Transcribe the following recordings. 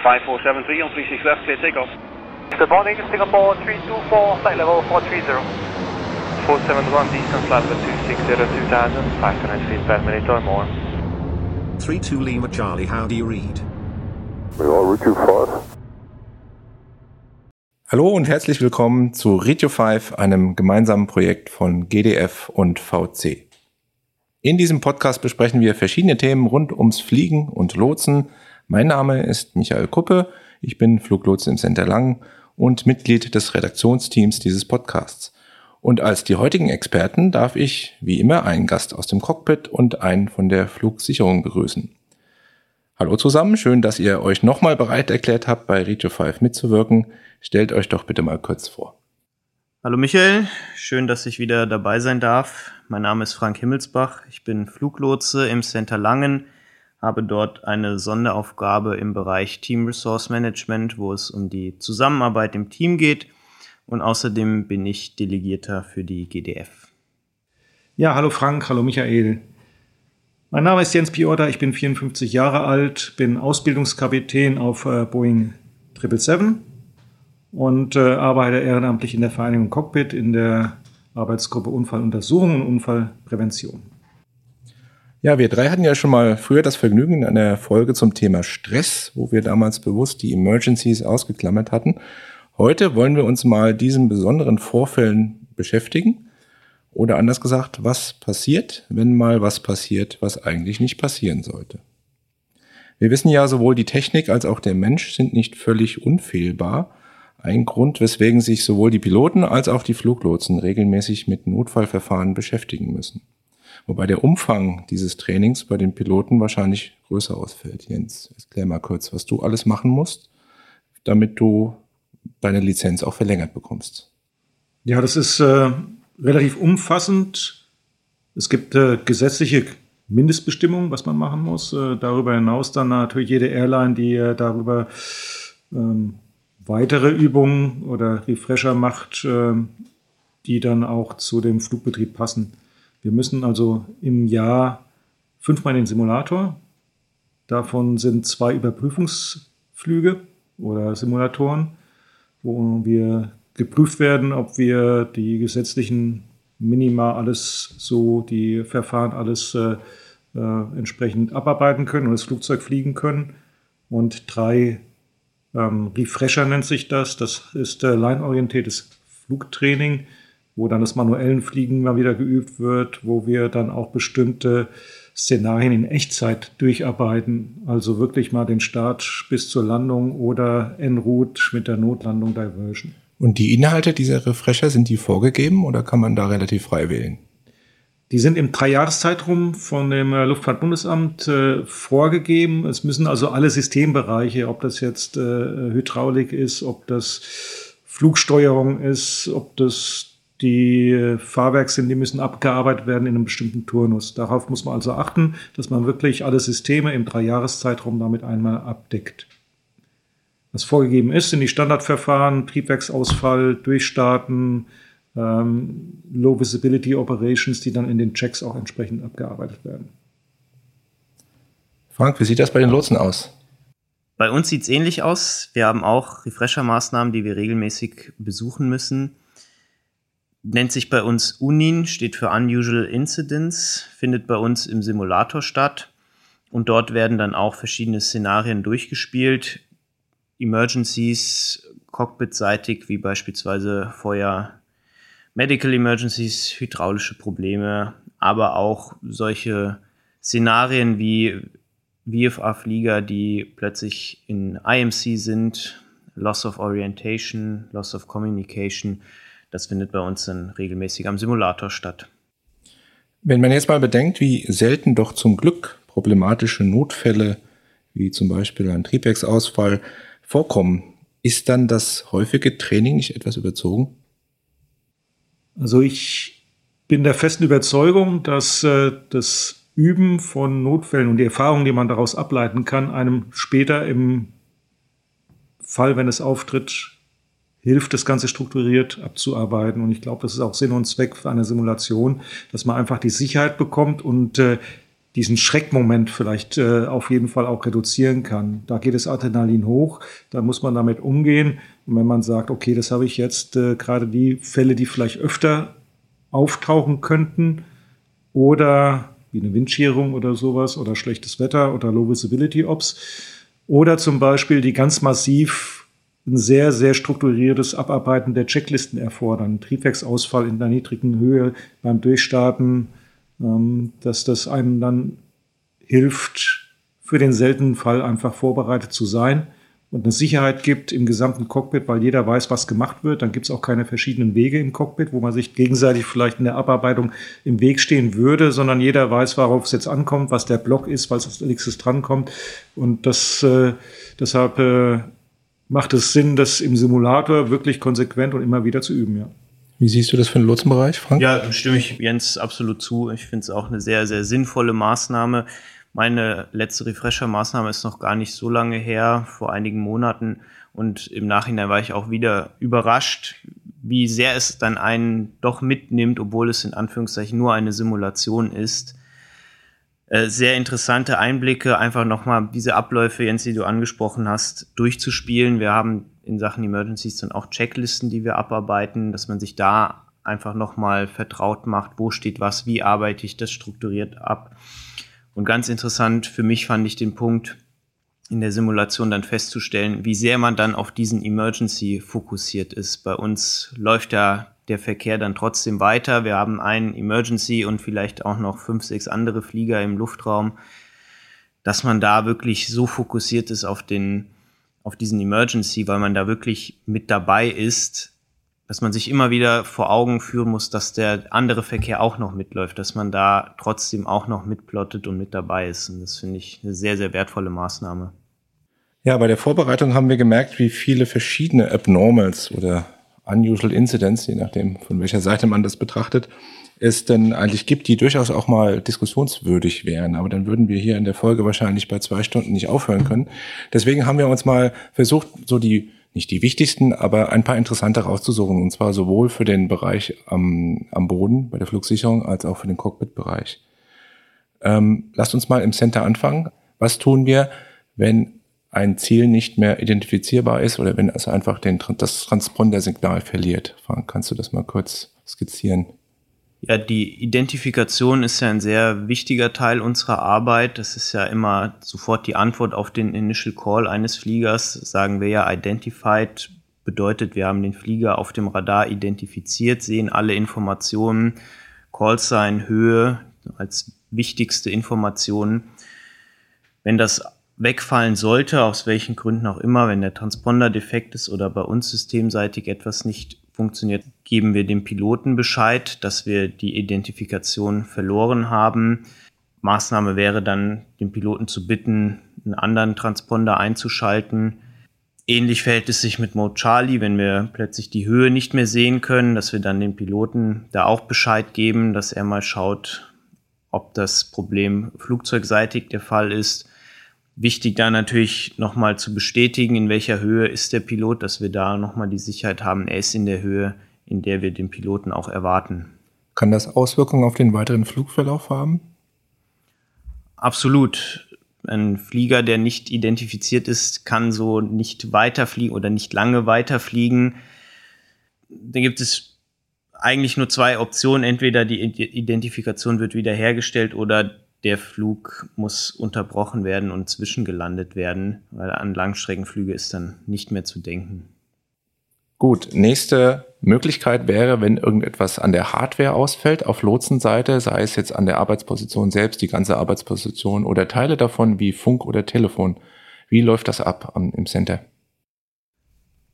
5473 on 36 left, clear takeoff. Good morning, Singapore 324, flight level 430. 471 distance level 260 2000, 500 feet per minute or more. 32 Lima Charlie, how do you read? We are route 25. Hallo und herzlich willkommen zu Radio 5, einem gemeinsamen Projekt von GDF und VC. In diesem Podcast besprechen wir verschiedene Themen rund ums Fliegen und Lotsen. Mein Name ist Michael Kuppe, ich bin Fluglotse im Center Lang und Mitglied des Redaktionsteams dieses Podcasts. Und als die heutigen Experten darf ich, wie immer, einen Gast aus dem Cockpit und einen von der Flugsicherung begrüßen. Hallo zusammen, schön, dass ihr euch nochmal bereit erklärt habt, bei Radio 5 mitzuwirken. Stellt euch doch bitte mal kurz vor. Hallo Michael, schön, dass ich wieder dabei sein darf. Mein Name ist Frank Himmelsbach, ich bin Fluglotse im Center Langen, habe dort eine Sonderaufgabe im Bereich Team Resource Management, wo es um die Zusammenarbeit im Team geht und außerdem bin ich Delegierter für die GDF. Ja, hallo Frank, hallo Michael. Mein Name ist Jens Piotr, ich bin 54 Jahre alt, bin Ausbildungskapitän auf äh, Boeing 777 und äh, arbeite ehrenamtlich in der Vereinigung Cockpit in der Arbeitsgruppe Unfalluntersuchung und Unfallprävention. Ja, wir drei hatten ja schon mal früher das Vergnügen in einer Folge zum Thema Stress, wo wir damals bewusst die Emergencies ausgeklammert hatten. Heute wollen wir uns mal diesen besonderen Vorfällen beschäftigen. Oder anders gesagt, was passiert, wenn mal was passiert, was eigentlich nicht passieren sollte. Wir wissen ja, sowohl die Technik als auch der Mensch sind nicht völlig unfehlbar. Ein Grund, weswegen sich sowohl die Piloten als auch die Fluglotsen regelmäßig mit Notfallverfahren beschäftigen müssen. Wobei der Umfang dieses Trainings bei den Piloten wahrscheinlich größer ausfällt. Jens, erklär mal kurz, was du alles machen musst, damit du deine Lizenz auch verlängert bekommst. Ja, das ist äh, relativ umfassend. Es gibt äh, gesetzliche Mindestbestimmungen, was man machen muss. Äh, darüber hinaus dann natürlich jede Airline, die äh, darüber ähm, weitere Übungen oder Refresher macht, äh, die dann auch zu dem Flugbetrieb passen. Wir müssen also im Jahr fünfmal in den Simulator. Davon sind zwei Überprüfungsflüge oder Simulatoren, wo wir geprüft werden, ob wir die gesetzlichen Minima alles so, die Verfahren alles äh, äh, entsprechend abarbeiten können und das Flugzeug fliegen können. Und drei ähm, Refresher nennt sich das. Das ist äh, leinorientiertes Flugtraining, wo dann das manuellen Fliegen mal wieder geübt wird, wo wir dann auch bestimmte Szenarien in Echtzeit durcharbeiten. Also wirklich mal den Start bis zur Landung oder en route mit der Notlandung Diversion. Und die Inhalte dieser Refresher, sind die vorgegeben oder kann man da relativ frei wählen? Die sind im Dreijahreszeitraum von dem äh, Luftfahrtbundesamt äh, vorgegeben. Es müssen also alle Systembereiche, ob das jetzt äh, Hydraulik ist, ob das Flugsteuerung ist, ob das die äh, Fahrwerke sind, die müssen abgearbeitet werden in einem bestimmten Turnus. Darauf muss man also achten, dass man wirklich alle Systeme im Dreijahreszeitraum damit einmal abdeckt. Was vorgegeben ist, sind die Standardverfahren, Triebwerksausfall, Durchstarten, ähm, Low Visibility Operations, die dann in den Checks auch entsprechend abgearbeitet werden. Frank, wie sieht das bei den Lotsen aus? Bei uns sieht es ähnlich aus. Wir haben auch Refresher-Maßnahmen, die wir regelmäßig besuchen müssen. Nennt sich bei uns UNIN, steht für Unusual Incidents, findet bei uns im Simulator statt. Und dort werden dann auch verschiedene Szenarien durchgespielt. Emergencies, cockpitseitig, wie beispielsweise Feuer, Medical Emergencies, hydraulische Probleme, aber auch solche Szenarien wie VFA-Flieger, die plötzlich in IMC sind, Loss of Orientation, Loss of Communication. Das findet bei uns dann regelmäßig am Simulator statt. Wenn man jetzt mal bedenkt, wie selten doch zum Glück problematische Notfälle, wie zum Beispiel ein Triebwerksausfall, vorkommen, ist dann das häufige Training nicht etwas überzogen? Also ich bin der festen Überzeugung, dass äh, das Üben von Notfällen und die Erfahrungen, die man daraus ableiten kann, einem später im Fall, wenn es auftritt, hilft, das Ganze strukturiert abzuarbeiten. Und ich glaube, das ist auch Sinn und Zweck für eine Simulation, dass man einfach die Sicherheit bekommt und äh, diesen Schreckmoment vielleicht äh, auf jeden Fall auch reduzieren kann. Da geht das Adrenalin hoch, da muss man damit umgehen. Und wenn man sagt, okay, das habe ich jetzt äh, gerade die Fälle, die vielleicht öfter auftauchen könnten oder wie eine Windschierung oder sowas oder schlechtes Wetter oder Low Visibility Ops oder zum Beispiel die ganz massiv ein sehr, sehr strukturiertes Abarbeiten der Checklisten erfordern. Triebwerksausfall in der niedrigen Höhe beim Durchstarten, ähm, dass das einem dann hilft, für den seltenen Fall einfach vorbereitet zu sein und eine Sicherheit gibt im gesamten Cockpit, weil jeder weiß, was gemacht wird. Dann gibt es auch keine verschiedenen Wege im Cockpit, wo man sich gegenseitig vielleicht in der Abarbeitung im Weg stehen würde, sondern jeder weiß, worauf es jetzt ankommt, was der Block ist, was als nächstes drankommt. Und das äh, deshalb äh, macht es Sinn, das im Simulator wirklich konsequent und immer wieder zu üben, ja. Wie siehst du das für den Lotsenbereich, Frank? Ja, stimme ich Jens absolut zu. Ich finde es auch eine sehr, sehr sinnvolle Maßnahme. Meine letzte Refresher-Maßnahme ist noch gar nicht so lange her, vor einigen Monaten. Und im Nachhinein war ich auch wieder überrascht, wie sehr es dann einen doch mitnimmt, obwohl es in Anführungszeichen nur eine Simulation ist. Äh, sehr interessante Einblicke, einfach nochmal diese Abläufe, Jens, die du angesprochen hast, durchzuspielen. Wir haben in Sachen Emergencies dann auch Checklisten, die wir abarbeiten, dass man sich da einfach nochmal vertraut macht, wo steht was, wie arbeite ich das strukturiert ab. Und ganz interessant für mich fand ich den Punkt, in der Simulation dann festzustellen, wie sehr man dann auf diesen Emergency fokussiert ist. Bei uns läuft ja der Verkehr dann trotzdem weiter. Wir haben einen Emergency und vielleicht auch noch fünf, sechs andere Flieger im Luftraum, dass man da wirklich so fokussiert ist auf den auf diesen Emergency, weil man da wirklich mit dabei ist, dass man sich immer wieder vor Augen führen muss, dass der andere Verkehr auch noch mitläuft, dass man da trotzdem auch noch mitplottet und mit dabei ist. Und das finde ich eine sehr, sehr wertvolle Maßnahme. Ja, bei der Vorbereitung haben wir gemerkt, wie viele verschiedene Abnormals oder Unusual Incidents, je nachdem, von welcher Seite man das betrachtet, es denn eigentlich gibt, die durchaus auch mal diskussionswürdig wären. Aber dann würden wir hier in der Folge wahrscheinlich bei zwei Stunden nicht aufhören können. Deswegen haben wir uns mal versucht, so die, nicht die wichtigsten, aber ein paar interessante rauszusuchen. Und zwar sowohl für den Bereich am, am Boden bei der Flugsicherung als auch für den Cockpit-Bereich. Ähm, lasst uns mal im Center anfangen. Was tun wir, wenn ein Ziel nicht mehr identifizierbar ist oder wenn es einfach den, das Transponder-Signal verliert? Frank, kannst du das mal kurz skizzieren? Ja, die Identifikation ist ja ein sehr wichtiger Teil unserer Arbeit. Das ist ja immer sofort die Antwort auf den Initial Call eines Fliegers. Sagen wir ja identified bedeutet, wir haben den Flieger auf dem Radar identifiziert, sehen alle Informationen, Callsign, Höhe als wichtigste Informationen. Wenn das wegfallen sollte, aus welchen Gründen auch immer, wenn der Transponder defekt ist oder bei uns systemseitig etwas nicht funktioniert, geben wir dem Piloten Bescheid, dass wir die Identifikation verloren haben. Maßnahme wäre dann, den Piloten zu bitten, einen anderen Transponder einzuschalten. Ähnlich verhält es sich mit Mode Charlie, wenn wir plötzlich die Höhe nicht mehr sehen können, dass wir dann dem Piloten da auch Bescheid geben, dass er mal schaut, ob das Problem flugzeugseitig der Fall ist Wichtig da natürlich nochmal zu bestätigen, in welcher Höhe ist der Pilot, dass wir da nochmal die Sicherheit haben, er ist in der Höhe, in der wir den Piloten auch erwarten. Kann das Auswirkungen auf den weiteren Flugverlauf haben? Absolut. Ein Flieger, der nicht identifiziert ist, kann so nicht weiterfliegen oder nicht lange weiterfliegen. Da gibt es eigentlich nur zwei Optionen. Entweder die Identifikation wird wiederhergestellt oder der Flug muss unterbrochen werden und zwischengelandet werden, weil an Langstreckenflüge ist dann nicht mehr zu denken. Gut, nächste Möglichkeit wäre, wenn irgendetwas an der Hardware ausfällt, auf Lotsenseite, sei es jetzt an der Arbeitsposition selbst, die ganze Arbeitsposition oder Teile davon wie Funk oder Telefon. Wie läuft das ab im Center?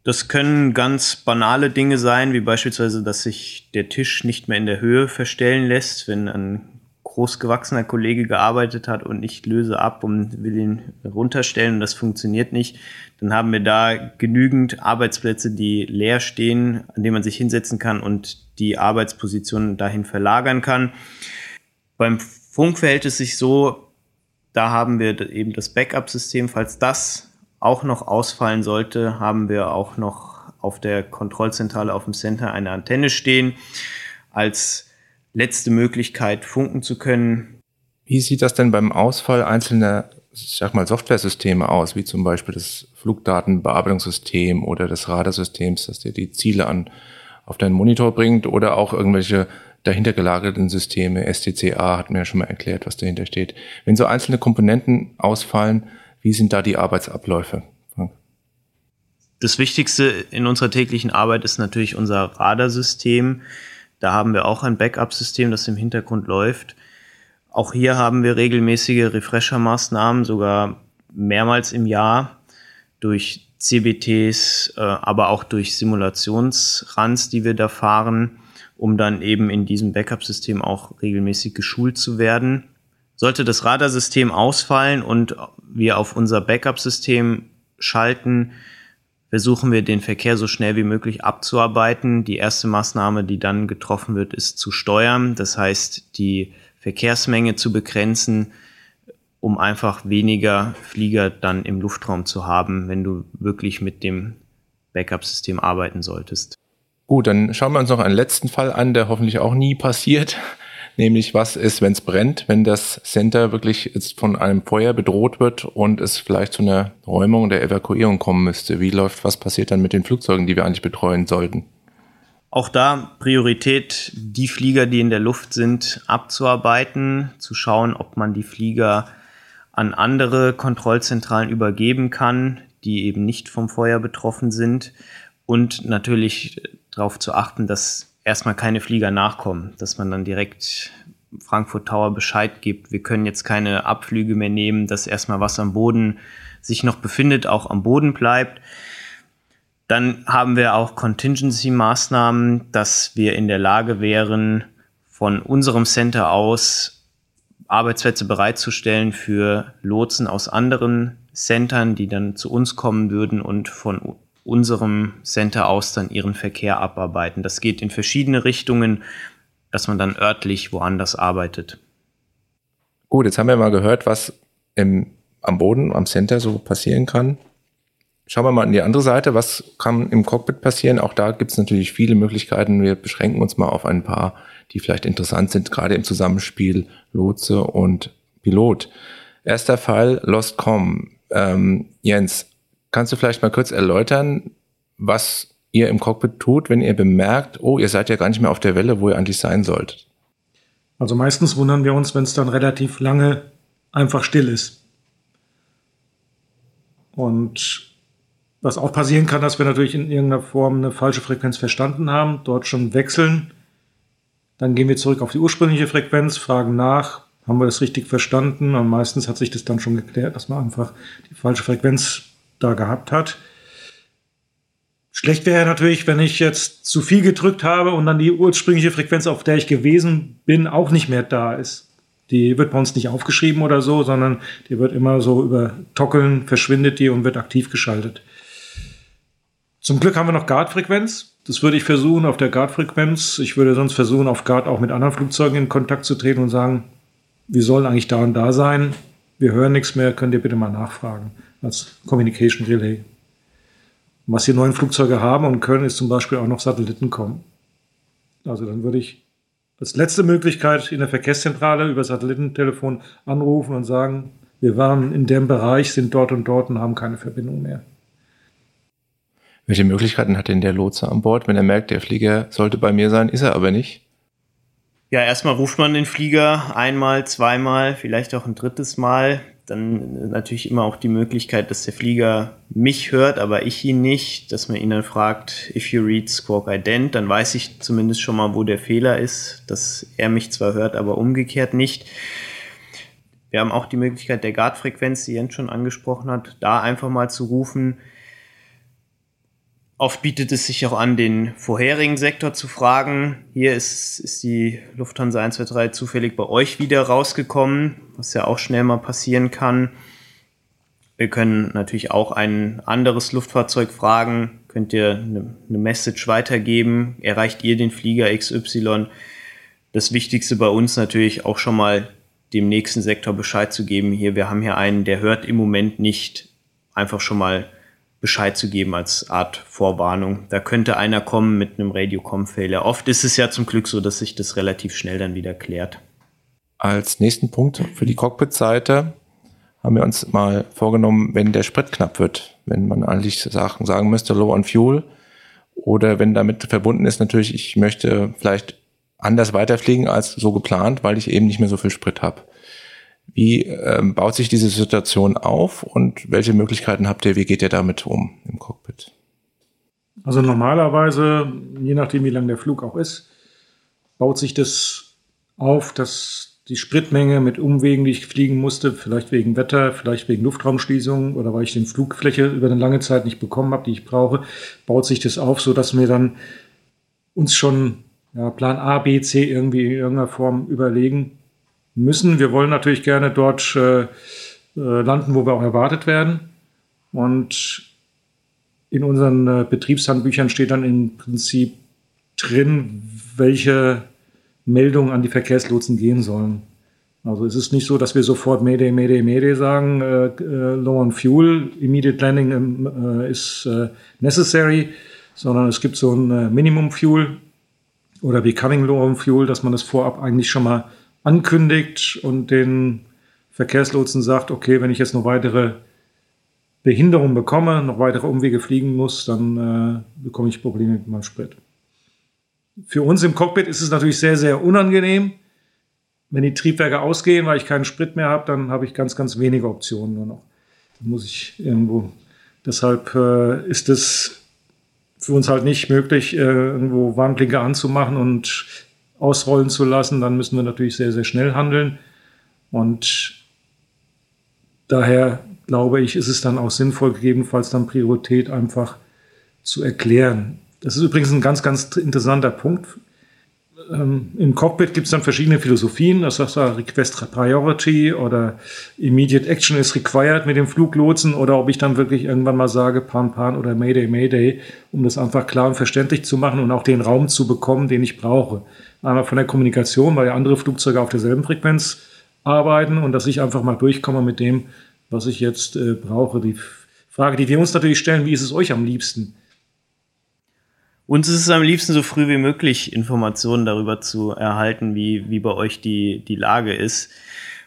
Das können ganz banale Dinge sein, wie beispielsweise, dass sich der Tisch nicht mehr in der Höhe verstellen lässt, wenn ein großgewachsener Kollege gearbeitet hat und ich löse ab und will ihn runterstellen und das funktioniert nicht, dann haben wir da genügend Arbeitsplätze, die leer stehen, an denen man sich hinsetzen kann und die Arbeitsposition dahin verlagern kann. Beim Funk verhält es sich so, da haben wir eben das Backup-System. Falls das auch noch ausfallen sollte, haben wir auch noch auf der Kontrollzentrale auf dem Center eine Antenne stehen als letzte Möglichkeit funken zu können. Wie sieht das denn beim Ausfall einzelner, ich sag mal, Softwaresysteme aus, wie zum Beispiel das Flugdatenbearbeitungssystem oder des Radarsystems, das dir die Ziele an, auf deinen Monitor bringt oder auch irgendwelche dahinter gelagerten Systeme, STCA hat mir ja schon mal erklärt, was dahinter steht. Wenn so einzelne Komponenten ausfallen, wie sind da die Arbeitsabläufe? Das Wichtigste in unserer täglichen Arbeit ist natürlich unser Radarsystem. Da haben wir auch ein Backup-System, das im Hintergrund läuft. Auch hier haben wir regelmäßige Refresher-Maßnahmen, sogar mehrmals im Jahr durch CBTs, äh, aber auch durch Simulationsruns, die wir da fahren, um dann eben in diesem Backup-System auch regelmäßig geschult zu werden. Sollte das Radarsystem ausfallen und wir auf unser Backup-System schalten, versuchen wir den Verkehr so schnell wie möglich abzuarbeiten. Die erste Maßnahme, die dann getroffen wird, ist zu steuern. Das heißt, die Verkehrsmenge zu begrenzen, um einfach weniger Flieger dann im Luftraum zu haben, wenn du wirklich mit dem Backup-System arbeiten solltest. Gut, dann schauen wir uns noch einen letzten Fall an, der hoffentlich auch nie passiert. Nämlich, was ist, wenn es brennt, wenn das Center wirklich jetzt von einem Feuer bedroht wird und es vielleicht zu einer Räumung der Evakuierung kommen müsste? Wie läuft, was passiert dann mit den Flugzeugen, die wir eigentlich betreuen sollten? Auch da Priorität, die Flieger, die in der Luft sind, abzuarbeiten, zu schauen, ob man die Flieger an andere Kontrollzentralen übergeben kann, die eben nicht vom Feuer betroffen sind und natürlich darauf zu achten, dass erstmal keine Flieger nachkommen, dass man dann direkt Frankfurt Tower Bescheid gibt. Wir können jetzt keine Abflüge mehr nehmen, dass erstmal was am Boden sich noch befindet, auch am Boden bleibt. Dann haben wir auch Contingency-Maßnahmen, dass wir in der Lage wären, von unserem Center aus Arbeitsplätze bereitzustellen für Lotsen aus anderen Centern, die dann zu uns kommen würden und von unserem Center aus dann ihren Verkehr abarbeiten. Das geht in verschiedene Richtungen, dass man dann örtlich woanders arbeitet. Gut, jetzt haben wir mal gehört, was im, am Boden, am Center so passieren kann. Schauen wir mal an die andere Seite. Was kann im Cockpit passieren? Auch da gibt es natürlich viele Möglichkeiten. Wir beschränken uns mal auf ein paar, die vielleicht interessant sind, gerade im Zusammenspiel Lotse und Pilot. Erster Fall, Lostcom. Ähm, Jens, Kannst du vielleicht mal kurz erläutern, was ihr im Cockpit tut, wenn ihr bemerkt, oh, ihr seid ja gar nicht mehr auf der Welle, wo ihr eigentlich sein solltet? Also meistens wundern wir uns, wenn es dann relativ lange einfach still ist. Und was auch passieren kann, dass wir natürlich in irgendeiner Form eine falsche Frequenz verstanden haben, dort schon wechseln. Dann gehen wir zurück auf die ursprüngliche Frequenz, fragen nach, haben wir das richtig verstanden? Und meistens hat sich das dann schon geklärt, dass man einfach die falsche Frequenz da gehabt hat. Schlecht wäre natürlich, wenn ich jetzt zu viel gedrückt habe und dann die ursprüngliche Frequenz, auf der ich gewesen bin, auch nicht mehr da ist. Die wird bei uns nicht aufgeschrieben oder so, sondern die wird immer so über Tockeln verschwindet die und wird aktiv geschaltet. Zum Glück haben wir noch Guard-Frequenz. Das würde ich versuchen auf der Guard-Frequenz. Ich würde sonst versuchen, auf Guard auch mit anderen Flugzeugen in Kontakt zu treten und sagen, wir sollen eigentlich da und da sein. Wir hören nichts mehr, könnt ihr bitte mal nachfragen als Communication Relay. was die neuen Flugzeuge haben und können, ist zum Beispiel auch noch Satelliten kommen. Also dann würde ich als letzte Möglichkeit in der Verkehrszentrale über Satellitentelefon anrufen und sagen, wir waren in dem Bereich, sind dort und dort und haben keine Verbindung mehr. Welche Möglichkeiten hat denn der Lotse an Bord, wenn er merkt, der Flieger sollte bei mir sein, ist er aber nicht? Ja, erstmal ruft man den Flieger einmal, zweimal, vielleicht auch ein drittes Mal dann natürlich immer auch die Möglichkeit, dass der Flieger mich hört, aber ich ihn nicht, dass man ihn dann fragt, if you read Squawk Ident, dann weiß ich zumindest schon mal, wo der Fehler ist, dass er mich zwar hört, aber umgekehrt nicht. Wir haben auch die Möglichkeit der Guard-Frequenz, die Jens schon angesprochen hat, da einfach mal zu rufen, Oft bietet es sich auch an, den vorherigen Sektor zu fragen. Hier ist, ist die Lufthansa 123 zufällig bei euch wieder rausgekommen, was ja auch schnell mal passieren kann. Wir können natürlich auch ein anderes Luftfahrzeug fragen. Könnt ihr eine, eine Message weitergeben? Erreicht ihr den Flieger XY? Das Wichtigste bei uns natürlich auch schon mal dem nächsten Sektor Bescheid zu geben. Hier, wir haben hier einen, der hört im Moment nicht. Einfach schon mal Bescheid zu geben als Art Vorwarnung. Da könnte einer kommen mit einem Radiocom-Fehler. Oft ist es ja zum Glück so, dass sich das relativ schnell dann wieder klärt. Als nächsten Punkt für die Cockpit-Seite haben wir uns mal vorgenommen, wenn der Sprit knapp wird, wenn man eigentlich sagen, sagen müsste, low on fuel, oder wenn damit verbunden ist natürlich, ich möchte vielleicht anders weiterfliegen als so geplant, weil ich eben nicht mehr so viel Sprit habe. Wie ähm, baut sich diese Situation auf und welche Möglichkeiten habt ihr, wie geht ihr damit um im Cockpit? Also normalerweise, je nachdem wie lang der Flug auch ist, baut sich das auf, dass die Spritmenge mit Umwegen, die ich fliegen musste, vielleicht wegen Wetter, vielleicht wegen Luftraumschließung oder weil ich den Flugfläche über eine lange Zeit nicht bekommen habe, die ich brauche, baut sich das auf, so dass wir dann uns schon ja, Plan A, B, C irgendwie in irgendeiner Form überlegen müssen. Wir wollen natürlich gerne dort äh, äh, landen, wo wir auch erwartet werden. Und in unseren äh, Betriebshandbüchern steht dann im Prinzip drin, welche Meldungen an die Verkehrslotsen gehen sollen. Also es ist nicht so, dass wir sofort Mayday, Mayday, Mayday sagen, äh, äh, low on fuel, immediate landing ähm, äh, ist necessary, sondern es gibt so ein Minimum Fuel oder becoming low on fuel, dass man das vorab eigentlich schon mal ankündigt und den Verkehrslotsen sagt, okay, wenn ich jetzt noch weitere Behinderungen bekomme, noch weitere Umwege fliegen muss, dann äh, bekomme ich Probleme mit meinem Sprit. Für uns im Cockpit ist es natürlich sehr, sehr unangenehm. Wenn die Triebwerke ausgehen, weil ich keinen Sprit mehr habe, dann habe ich ganz, ganz wenige Optionen nur noch. Dann muss ich irgendwo. Deshalb äh, ist es für uns halt nicht möglich, äh, irgendwo Warnblinker anzumachen und ausrollen zu lassen. Dann müssen wir natürlich sehr, sehr schnell handeln. Und daher glaube ich, ist es dann auch sinnvoll, gegebenenfalls dann Priorität einfach zu erklären. Das ist übrigens ein ganz, ganz interessanter Punkt. Ähm, Im Cockpit gibt es dann verschiedene Philosophien. Das heißt Request Priority oder Immediate Action is required mit dem Fluglotsen oder ob ich dann wirklich irgendwann mal sage Pan Pan oder Mayday Mayday, um das einfach klar und verständlich zu machen und auch den Raum zu bekommen, den ich brauche. Einmal von der Kommunikation, weil ja andere Flugzeuge auf derselben Frequenz arbeiten und dass ich einfach mal durchkomme mit dem, was ich jetzt äh, brauche. Die Frage, die wir uns natürlich stellen, wie ist es euch am liebsten? Uns ist es am liebsten so früh wie möglich, Informationen darüber zu erhalten, wie, wie bei euch die, die Lage ist.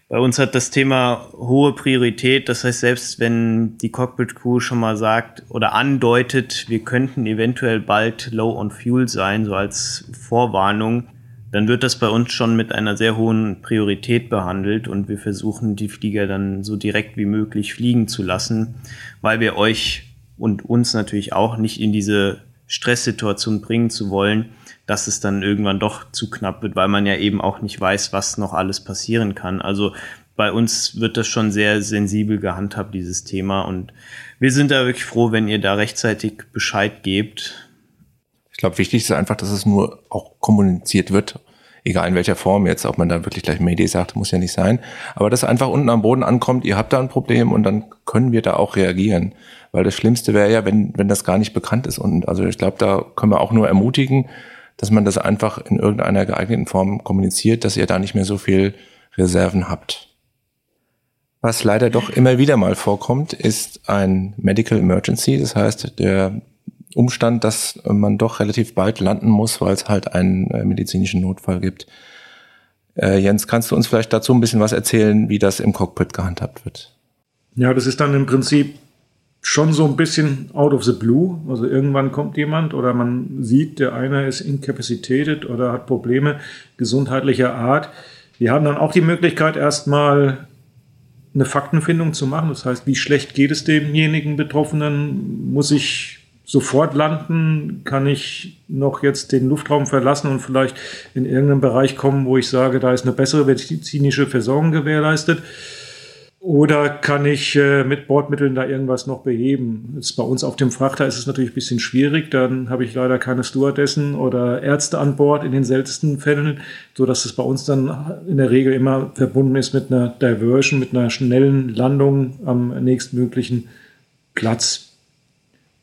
Bei uns hat das Thema hohe Priorität. Das heißt, selbst wenn die Cockpit Crew schon mal sagt oder andeutet, wir könnten eventuell bald low on fuel sein, so als Vorwarnung, dann wird das bei uns schon mit einer sehr hohen Priorität behandelt und wir versuchen, die Flieger dann so direkt wie möglich fliegen zu lassen, weil wir euch und uns natürlich auch nicht in diese Stresssituation bringen zu wollen, dass es dann irgendwann doch zu knapp wird, weil man ja eben auch nicht weiß, was noch alles passieren kann. Also bei uns wird das schon sehr sensibel gehandhabt, dieses Thema. Und wir sind da wirklich froh, wenn ihr da rechtzeitig Bescheid gebt. Ich glaube, wichtig ist einfach, dass es nur auch kommuniziert wird, egal in welcher Form jetzt, ob man da wirklich gleich Medie sagt, muss ja nicht sein. Aber dass einfach unten am Boden ankommt, ihr habt da ein Problem und dann können wir da auch reagieren. Weil das Schlimmste wäre ja, wenn, wenn das gar nicht bekannt ist. Und also ich glaube, da können wir auch nur ermutigen, dass man das einfach in irgendeiner geeigneten Form kommuniziert, dass ihr da nicht mehr so viel Reserven habt. Was leider doch immer wieder mal vorkommt, ist ein Medical Emergency. Das heißt, der Umstand, dass man doch relativ bald landen muss, weil es halt einen äh, medizinischen Notfall gibt. Äh, Jens, kannst du uns vielleicht dazu ein bisschen was erzählen, wie das im Cockpit gehandhabt wird? Ja, das ist dann im Prinzip schon so ein bisschen out of the blue. Also irgendwann kommt jemand oder man sieht, der eine ist incapacitated oder hat Probleme gesundheitlicher Art. Wir haben dann auch die Möglichkeit, erstmal eine Faktenfindung zu machen. Das heißt, wie schlecht geht es demjenigen Betroffenen? Muss ich sofort landen? Kann ich noch jetzt den Luftraum verlassen und vielleicht in irgendeinen Bereich kommen, wo ich sage, da ist eine bessere medizinische Versorgung gewährleistet? Oder kann ich äh, mit Bordmitteln da irgendwas noch beheben? Jetzt bei uns auf dem Frachter ist es natürlich ein bisschen schwierig. Dann habe ich leider keine Stewardessen oder Ärzte an Bord in den seltensten Fällen, so dass es bei uns dann in der Regel immer verbunden ist mit einer Diversion, mit einer schnellen Landung am nächstmöglichen Platz.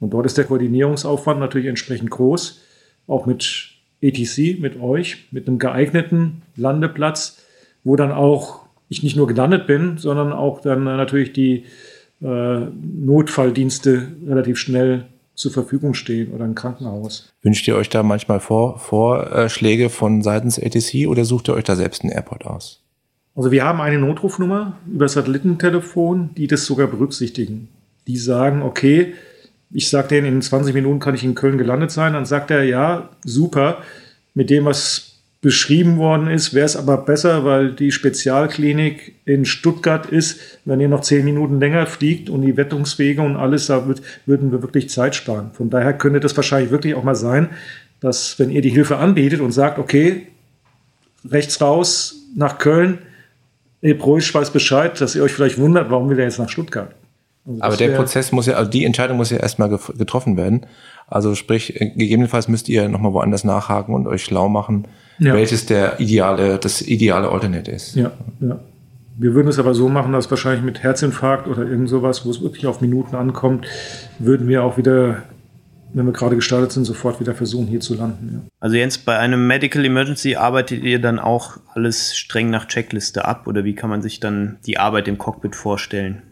Und dort ist der Koordinierungsaufwand natürlich entsprechend groß, auch mit ETC, mit euch, mit einem geeigneten Landeplatz, wo dann auch ich nicht nur gelandet bin, sondern auch dann natürlich die äh, Notfalldienste relativ schnell zur Verfügung stehen oder ein Krankenhaus. Wünscht ihr euch da manchmal Vor Vorschläge von seitens ATC oder sucht ihr euch da selbst einen Airport aus? Also wir haben eine Notrufnummer über Satellitentelefon, die das sogar berücksichtigen. Die sagen, okay, ich sage denen, in 20 Minuten kann ich in Köln gelandet sein. Dann sagt er, ja, super. Mit dem, was beschrieben worden ist, wäre es aber besser, weil die Spezialklinik in Stuttgart ist. Wenn ihr noch 10 Minuten länger fliegt und die Wettungswege und alles, da wird, würden wir wirklich Zeit sparen. Von daher könnte das wahrscheinlich wirklich auch mal sein, dass wenn ihr die Hilfe anbietet und sagt, okay, rechts raus nach Köln, Ebroisch weiß Bescheid, dass ihr euch vielleicht wundert, warum will er jetzt nach Stuttgart. Also Aber der Prozess muss ja, also die Entscheidung muss ja erstmal getroffen werden. Also sprich, äh, gegebenenfalls müsst ihr nochmal woanders nachhaken und euch schlau machen, ja. welches der ideale, das ideale Alternate ist. Ja, ja. Wir würden es aber so machen, dass wahrscheinlich mit Herzinfarkt oder irgend sowas, wo es wirklich auf Minuten ankommt, würden wir auch wieder wenn wir gerade gestartet sind, sofort wieder versuchen, hier zu landen. Ja. Also Jens, bei einem Medical Emergency arbeitet ihr dann auch alles streng nach Checkliste ab oder wie kann man sich dann die Arbeit im Cockpit vorstellen?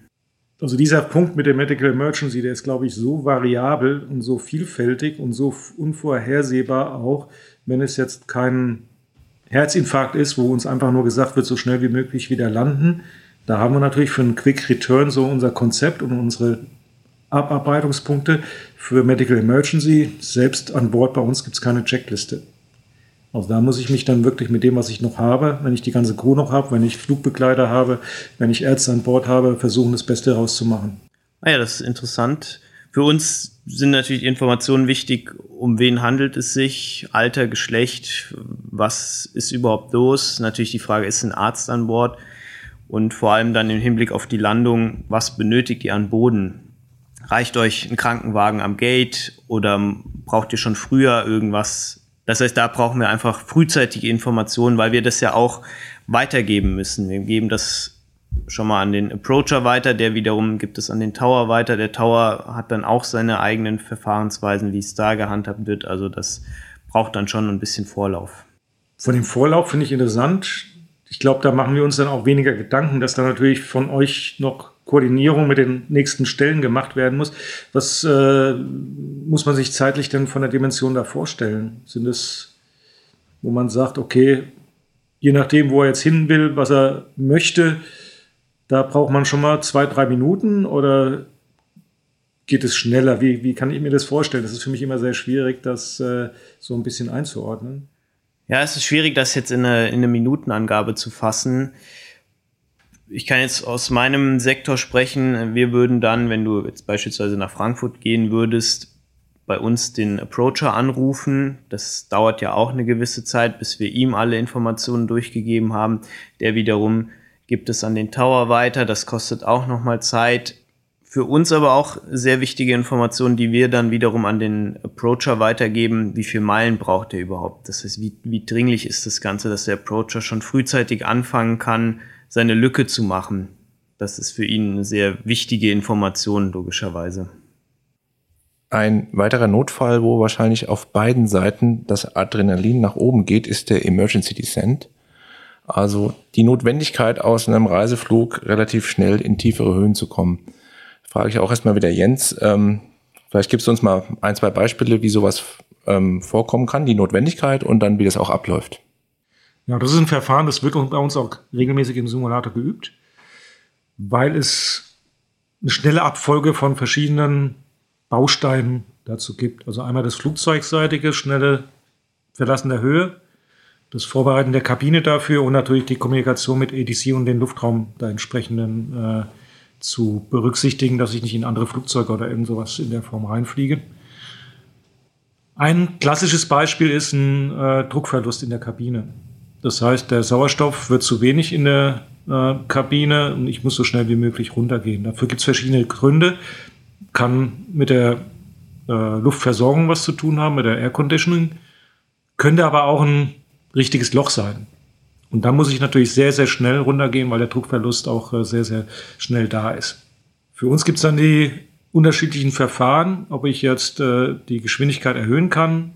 Also dieser Punkt mit der Medical Emergency, der ist, glaube ich, so variabel und so vielfältig und so unvorhersehbar auch, wenn es jetzt kein Herzinfarkt ist, wo uns einfach nur gesagt wird, so schnell wie möglich wieder landen. Da haben wir natürlich für einen Quick Return so unser Konzept und unsere Abarbeitungspunkte für Medical Emergency. Selbst an Bord bei uns gibt es keine Checkliste. Also da muss ich mich dann wirklich mit dem, was ich noch habe, wenn ich die ganze Crew noch habe, wenn ich Flugbegleiter habe, wenn ich Ärzte an Bord habe, versuchen, das Beste rauszumachen. Ah ja, das ist interessant. Für uns sind natürlich Informationen wichtig, um wen handelt es sich, Alter, Geschlecht, was ist überhaupt los. Natürlich die Frage, ist ein Arzt an Bord? Und vor allem dann im Hinblick auf die Landung, was benötigt ihr an Boden? reicht euch ein Krankenwagen am Gate oder braucht ihr schon früher irgendwas? Das heißt, da brauchen wir einfach frühzeitige Informationen, weil wir das ja auch weitergeben müssen. Wir geben das schon mal an den Approacher weiter, der wiederum gibt es an den Tower weiter. Der Tower hat dann auch seine eigenen Verfahrensweisen, wie es da gehandhabt wird. Also das braucht dann schon ein bisschen Vorlauf. Von dem Vorlauf finde ich interessant. Ich glaube, da machen wir uns dann auch weniger Gedanken, dass da natürlich von euch noch Koordinierung mit den nächsten Stellen gemacht werden muss. Was äh, muss man sich zeitlich denn von der Dimension da vorstellen? Sind es, wo man sagt, okay, je nachdem, wo er jetzt hin will, was er möchte, da braucht man schon mal zwei, drei Minuten oder geht es schneller? Wie, wie kann ich mir das vorstellen? Das ist für mich immer sehr schwierig, das äh, so ein bisschen einzuordnen. Ja, es ist schwierig, das jetzt in eine, in eine Minutenangabe zu fassen ich kann jetzt aus meinem Sektor sprechen. Wir würden dann, wenn du jetzt beispielsweise nach Frankfurt gehen würdest, bei uns den Approacher anrufen. Das dauert ja auch eine gewisse Zeit, bis wir ihm alle Informationen durchgegeben haben. Der wiederum gibt es an den Tower weiter. Das kostet auch nochmal Zeit. Für uns aber auch sehr wichtige Informationen, die wir dann wiederum an den Approacher weitergeben. Wie viel Meilen braucht er überhaupt? Das heißt, wie, wie dringlich ist das Ganze, dass der Approacher schon frühzeitig anfangen kann, seine Lücke zu machen. Das ist für ihn eine sehr wichtige Information, logischerweise. Ein weiterer Notfall, wo wahrscheinlich auf beiden Seiten das Adrenalin nach oben geht, ist der Emergency Descent. Also die Notwendigkeit, aus einem Reiseflug relativ schnell in tiefere Höhen zu kommen. Frage ich auch erstmal wieder Jens. Ähm, vielleicht gibst du uns mal ein, zwei Beispiele, wie sowas ähm, vorkommen kann, die Notwendigkeit und dann, wie das auch abläuft. Ja, das ist ein Verfahren, das wird bei uns auch regelmäßig im Simulator geübt, weil es eine schnelle Abfolge von verschiedenen Bausteinen dazu gibt. Also einmal das flugzeugseitige, schnelle Verlassen der Höhe, das Vorbereiten der Kabine dafür und natürlich die Kommunikation mit ADC und den Luftraum da entsprechenden äh, zu berücksichtigen, dass ich nicht in andere Flugzeuge oder irgend sowas in der Form reinfliege. Ein klassisches Beispiel ist ein äh, Druckverlust in der Kabine. Das heißt, der Sauerstoff wird zu wenig in der äh, Kabine und ich muss so schnell wie möglich runtergehen. Dafür gibt es verschiedene Gründe. Kann mit der äh, Luftversorgung was zu tun haben, mit der Air Conditioning. Könnte aber auch ein richtiges Loch sein. Und da muss ich natürlich sehr, sehr schnell runtergehen, weil der Druckverlust auch äh, sehr, sehr schnell da ist. Für uns gibt es dann die unterschiedlichen Verfahren, ob ich jetzt äh, die Geschwindigkeit erhöhen kann,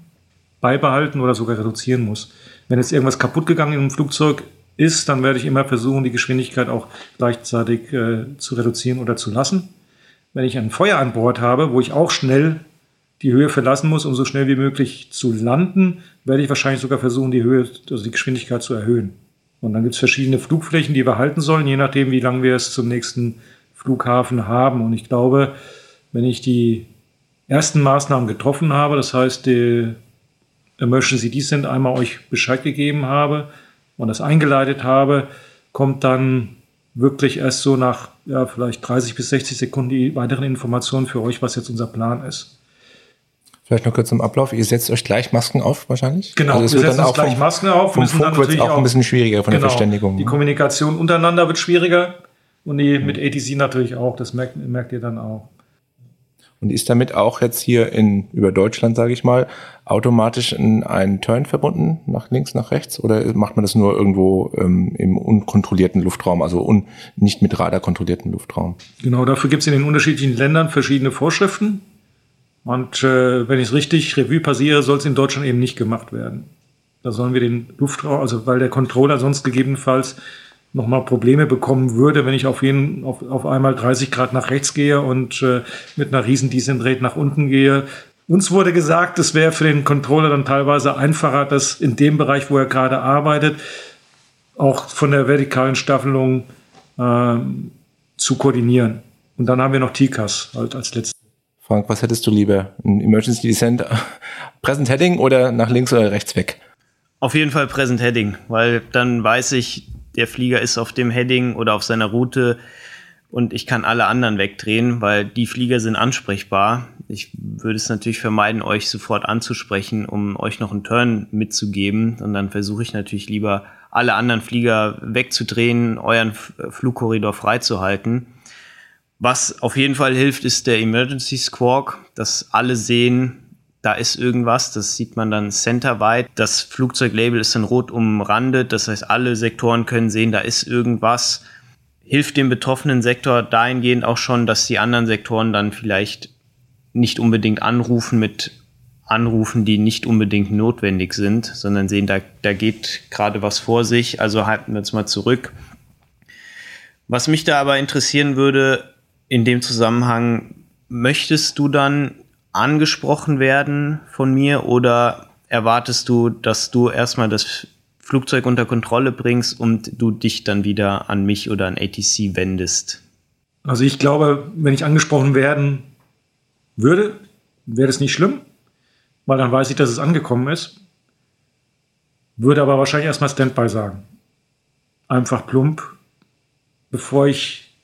beibehalten oder sogar reduzieren muss. Wenn jetzt irgendwas kaputt gegangen im Flugzeug ist, dann werde ich immer versuchen, die Geschwindigkeit auch gleichzeitig äh, zu reduzieren oder zu lassen. Wenn ich ein Feuer an Bord habe, wo ich auch schnell die Höhe verlassen muss, um so schnell wie möglich zu landen, werde ich wahrscheinlich sogar versuchen, die Höhe, also die Geschwindigkeit zu erhöhen. Und dann gibt es verschiedene Flugflächen, die wir halten sollen, je nachdem, wie lange wir es zum nächsten Flughafen haben. Und ich glaube, wenn ich die ersten Maßnahmen getroffen habe, das heißt, die Emergency Descent einmal euch Bescheid gegeben habe und das eingeleitet habe, kommt dann wirklich erst so nach ja, vielleicht 30 bis 60 Sekunden die weiteren Informationen für euch, was jetzt unser Plan ist. Vielleicht noch kurz zum Ablauf. Ihr setzt euch gleich Masken auf, wahrscheinlich? Genau, also wir setzen uns gleich vom, Masken auf. Vom Funk wird es auch, ein bisschen schwieriger von genau, der Verständigung. Die Kommunikation untereinander wird schwieriger und die mit ATC natürlich auch. Das merkt, merkt ihr dann auch. Und ist damit auch jetzt hier in über Deutschland, sage ich mal, automatisch in einen Turn verbunden, nach links, nach rechts? Oder macht man das nur irgendwo ähm, im unkontrollierten Luftraum, also un, nicht mit Radar kontrollierten Luftraum? Genau, dafür gibt es in den unterschiedlichen Ländern verschiedene Vorschriften. Und äh, wenn ich es richtig Revue passiere, soll es in Deutschland eben nicht gemacht werden. Da sollen wir den Luftraum, also weil der Controller sonst gegebenenfalls nochmal Probleme bekommen würde, wenn ich auf, jeden, auf, auf einmal 30 Grad nach rechts gehe und äh, mit einer riesen Descent Rate nach unten gehe. Uns wurde gesagt, es wäre für den Controller dann teilweise einfacher, das in dem Bereich, wo er gerade arbeitet, auch von der vertikalen Staffelung äh, zu koordinieren. Und dann haben wir noch TICAS halt als letztes. Frank, was hättest du lieber? Ein Emergency Descent Present Heading oder nach links oder rechts weg? Auf jeden Fall Present Heading, weil dann weiß ich, der Flieger ist auf dem Heading oder auf seiner Route und ich kann alle anderen wegdrehen, weil die Flieger sind ansprechbar. Ich würde es natürlich vermeiden, euch sofort anzusprechen, um euch noch einen Turn mitzugeben. Und dann versuche ich natürlich lieber, alle anderen Flieger wegzudrehen, euren Flugkorridor freizuhalten. Was auf jeden Fall hilft, ist der Emergency Squawk, dass alle sehen, da ist irgendwas, das sieht man dann centerweit. Das Flugzeuglabel ist dann rot umrandet, das heißt, alle Sektoren können sehen, da ist irgendwas. Hilft dem betroffenen Sektor dahingehend auch schon, dass die anderen Sektoren dann vielleicht nicht unbedingt anrufen mit Anrufen, die nicht unbedingt notwendig sind, sondern sehen, da, da geht gerade was vor sich, also halten wir uns mal zurück. Was mich da aber interessieren würde, in dem Zusammenhang, möchtest du dann angesprochen werden von mir oder erwartest du, dass du erstmal das Flugzeug unter Kontrolle bringst und du dich dann wieder an mich oder an ATC wendest? Also ich glaube, wenn ich angesprochen werden würde, wäre das nicht schlimm, weil dann weiß ich, dass es angekommen ist. Würde aber wahrscheinlich erstmal Standby sagen. Einfach plump, bevor ich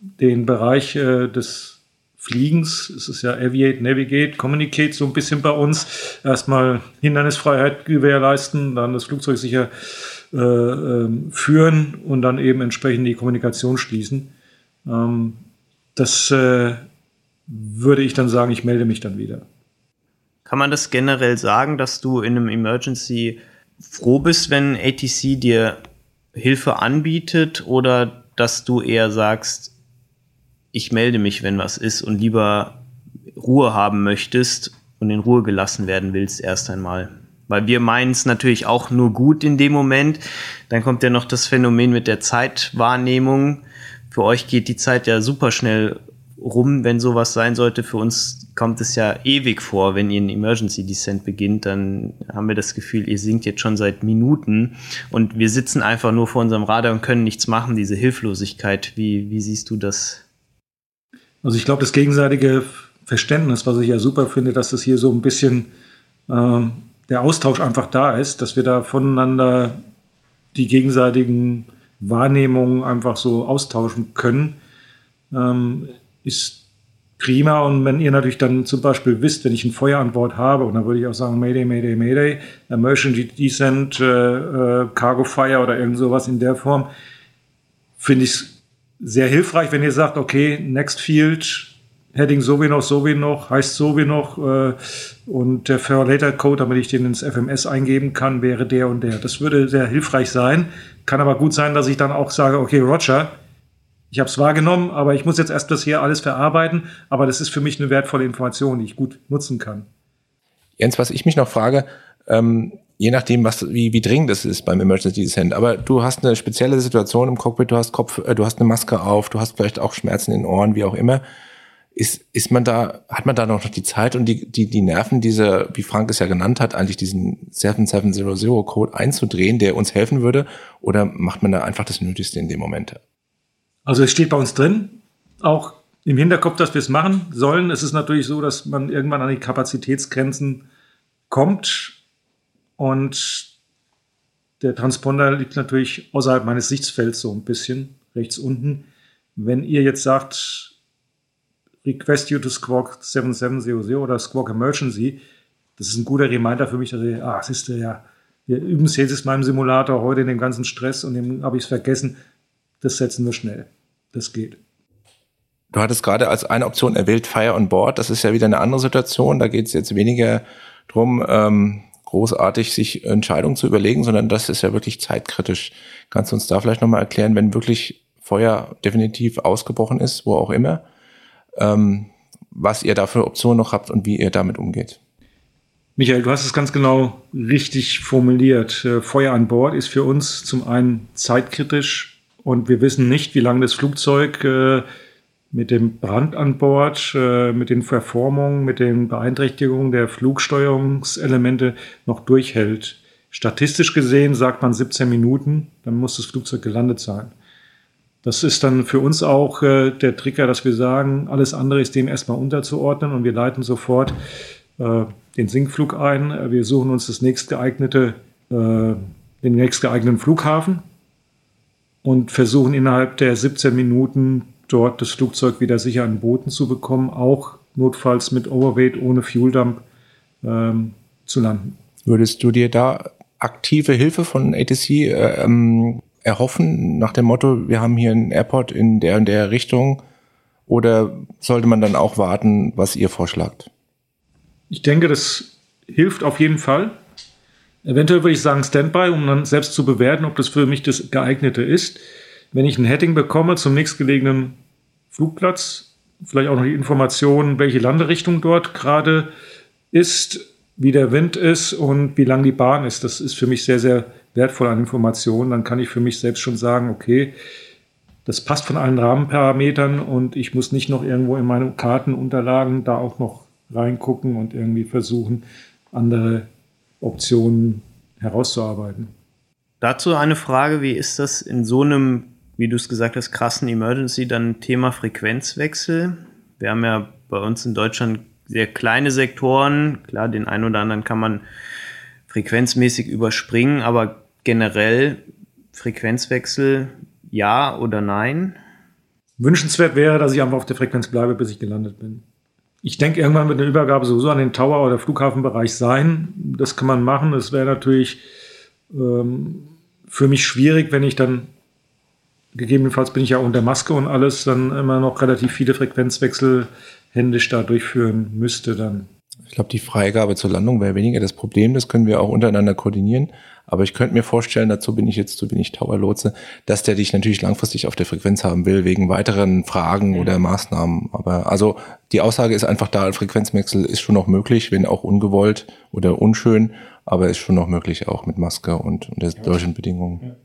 den Bereich äh, des Fliegens. Es ist ja Aviate, Navigate, Communicate so ein bisschen bei uns. Erstmal Hindernisfreiheit gewährleisten, dann das Flugzeug sicher äh, äh, führen und dann eben entsprechend die Kommunikation schließen. Ähm, das äh, würde ich dann sagen, ich melde mich dann wieder. Kann man das generell sagen, dass du in einem Emergency froh bist, wenn ATC dir Hilfe anbietet oder dass du eher sagst, ich melde mich, wenn was ist und lieber Ruhe haben möchtest und in Ruhe gelassen werden willst erst einmal. Weil wir meinen es natürlich auch nur gut in dem Moment. Dann kommt ja noch das Phänomen mit der Zeitwahrnehmung. Für euch geht die Zeit ja super schnell rum, wenn sowas sein sollte. Für uns kommt es ja ewig vor, wenn ihr einen Emergency Descent beginnt, dann haben wir das Gefühl, ihr sinkt jetzt schon seit Minuten und wir sitzen einfach nur vor unserem Radar und können nichts machen, diese Hilflosigkeit. Wie, wie siehst du das? Also ich glaube, das gegenseitige Verständnis, was ich ja super finde, dass das hier so ein bisschen äh, der Austausch einfach da ist, dass wir da voneinander die gegenseitigen Wahrnehmungen einfach so austauschen können, ähm, ist prima. Und wenn ihr natürlich dann zum Beispiel wisst, wenn ich ein Feuerantwort habe, und dann würde ich auch sagen, Mayday, Mayday, Mayday, Emergency Descent, äh, äh, Cargo Fire oder irgend sowas in der Form, finde ich es sehr hilfreich, wenn ihr sagt, okay, Next Field, Heading so wie noch, so wie noch, heißt so wie noch äh, und der For Later Code, damit ich den ins FMS eingeben kann, wäre der und der. Das würde sehr hilfreich sein. Kann aber gut sein, dass ich dann auch sage, okay, Roger, ich habe es wahrgenommen, aber ich muss jetzt erst das hier alles verarbeiten. Aber das ist für mich eine wertvolle Information, die ich gut nutzen kann. Jens, was ich mich noch frage, ähm, je nachdem, was, wie, wie dringend es ist beim Emergency Descent. Aber du hast eine spezielle Situation im Cockpit, du hast Kopf, äh, du hast eine Maske auf, du hast vielleicht auch Schmerzen in den Ohren, wie auch immer. ist, ist man da, hat man da noch die Zeit und die, die, die Nerven, diese, wie Frank es ja genannt hat, eigentlich diesen 7700 Code einzudrehen, der uns helfen würde? Oder macht man da einfach das Nötigste in dem Moment? Also es steht bei uns drin, auch im Hinterkopf, dass wir es machen sollen. Es ist natürlich so, dass man irgendwann an die Kapazitätsgrenzen kommt und der Transponder liegt natürlich außerhalb meines Sichtfelds so ein bisschen, rechts unten. Wenn ihr jetzt sagt, Request you to Squawk 7700 oder Squawk Emergency, das ist ein guter Reminder für mich, dass ich, ah, siehst du, ja, wir üben es jetzt in meinem Simulator heute in dem ganzen Stress und dem habe ich es vergessen. Das setzen wir schnell. Das geht. Du hattest gerade als eine Option erwählt Fire on Board. Das ist ja wieder eine andere Situation. Da geht es jetzt weniger drum, ähm, großartig sich Entscheidungen zu überlegen, sondern das ist ja wirklich zeitkritisch. Kannst du uns da vielleicht nochmal erklären, wenn wirklich Feuer definitiv ausgebrochen ist, wo auch immer, ähm, was ihr da für Optionen noch habt und wie ihr damit umgeht? Michael, du hast es ganz genau richtig formuliert. Äh, Feuer an Bord ist für uns zum einen zeitkritisch und wir wissen nicht, wie lange das Flugzeug äh, mit dem Brand an Bord, äh, mit den Verformungen, mit den Beeinträchtigungen der Flugsteuerungselemente noch durchhält. Statistisch gesehen sagt man 17 Minuten, dann muss das Flugzeug gelandet sein. Das ist dann für uns auch äh, der Trigger, dass wir sagen, alles andere ist dem erstmal unterzuordnen und wir leiten sofort äh, den Sinkflug ein. Wir suchen uns das nächstgeeignete, den nächstgeeigneten Flughafen und versuchen innerhalb der 17 Minuten dort das Flugzeug wieder sicher an den Boden zu bekommen, auch notfalls mit Overweight ohne Fueldump ähm, zu landen. Würdest du dir da aktive Hilfe von ATC äh, ähm, erhoffen, nach dem Motto, wir haben hier einen Airport in der und der Richtung? Oder sollte man dann auch warten, was ihr vorschlagt? Ich denke, das hilft auf jeden Fall. Eventuell würde ich sagen Standby, um dann selbst zu bewerten, ob das für mich das geeignete ist wenn ich ein Heading bekomme zum nächstgelegenen Flugplatz, vielleicht auch noch die Information, welche Landerichtung dort gerade ist, wie der Wind ist und wie lang die Bahn ist. Das ist für mich sehr, sehr wertvoll an Informationen. Dann kann ich für mich selbst schon sagen, okay, das passt von allen Rahmenparametern und ich muss nicht noch irgendwo in meine Kartenunterlagen da auch noch reingucken und irgendwie versuchen, andere Optionen herauszuarbeiten. Dazu eine Frage, wie ist das in so einem wie du es gesagt hast, krassen Emergency, dann Thema Frequenzwechsel. Wir haben ja bei uns in Deutschland sehr kleine Sektoren. Klar, den einen oder anderen kann man frequenzmäßig überspringen, aber generell Frequenzwechsel ja oder nein? Wünschenswert wäre, dass ich einfach auf der Frequenz bleibe, bis ich gelandet bin. Ich denke, irgendwann wird eine Übergabe sowieso an den Tower- oder Flughafenbereich sein. Das kann man machen. Es wäre natürlich ähm, für mich schwierig, wenn ich dann gegebenenfalls bin ich ja unter Maske und alles, dann immer noch relativ viele Frequenzwechsel händisch da durchführen müsste dann. Ich glaube, die Freigabe zur Landung wäre weniger das Problem. Das können wir auch untereinander koordinieren. Aber ich könnte mir vorstellen, dazu bin ich jetzt, so bin ich Tower-Lotse, dass der dich natürlich langfristig auf der Frequenz haben will, wegen weiteren Fragen mhm. oder Maßnahmen. Aber also die Aussage ist einfach da, ein Frequenzwechsel ist schon noch möglich, wenn auch ungewollt oder unschön, aber ist schon noch möglich, auch mit Maske und unter solchen Bedingungen. Ja.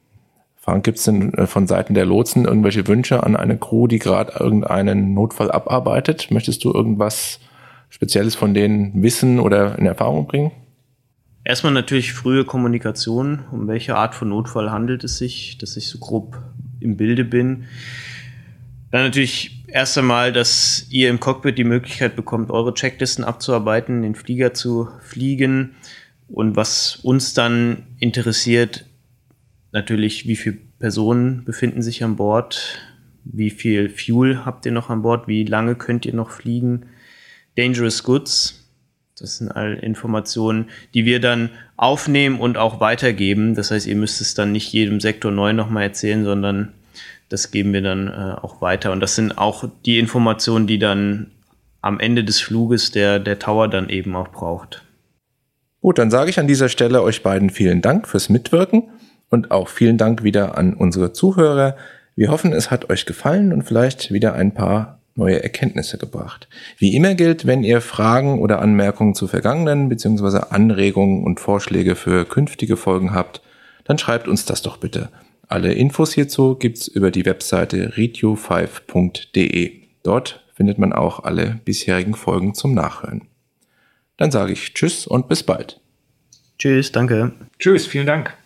Frank, gibt es denn äh, von Seiten der Lotsen irgendwelche Wünsche an eine Crew, die gerade irgendeinen Notfall abarbeitet? Möchtest du irgendwas Spezielles von denen wissen oder in Erfahrung bringen? Erstmal natürlich frühe Kommunikation. Um welche Art von Notfall handelt es sich, dass ich so grob im Bilde bin. Dann natürlich erst einmal, dass ihr im Cockpit die Möglichkeit bekommt, eure Checklisten abzuarbeiten, den Flieger zu fliegen. Und was uns dann interessiert, natürlich, wie viele Personen befinden sich an Bord, wie viel Fuel habt ihr noch an Bord, wie lange könnt ihr noch fliegen. Dangerous Goods, das sind all Informationen, die wir dann aufnehmen und auch weitergeben. Das heißt, ihr müsst es dann nicht jedem Sektor neu nochmal erzählen, sondern das geben wir dann äh, auch weiter. Und das sind auch die Informationen, die dann am Ende des Fluges der, der Tower dann eben auch braucht. Gut, dann sage ich an dieser Stelle euch beiden vielen Dank fürs Mitwirken. Und auch vielen Dank wieder an unsere Zuhörer. Wir hoffen, es hat euch gefallen und vielleicht wieder ein paar neue Erkenntnisse gebracht. Wie immer gilt, wenn ihr Fragen oder Anmerkungen zu vergangenen bzw. Anregungen und Vorschläge für künftige Folgen habt, dann schreibt uns das doch bitte. Alle Infos hierzu gibt's über die Webseite readU5.de. Dort findet man auch alle bisherigen Folgen zum Nachhören. Dann sage ich Tschüss und bis bald. Tschüss, danke. Tschüss, vielen Dank.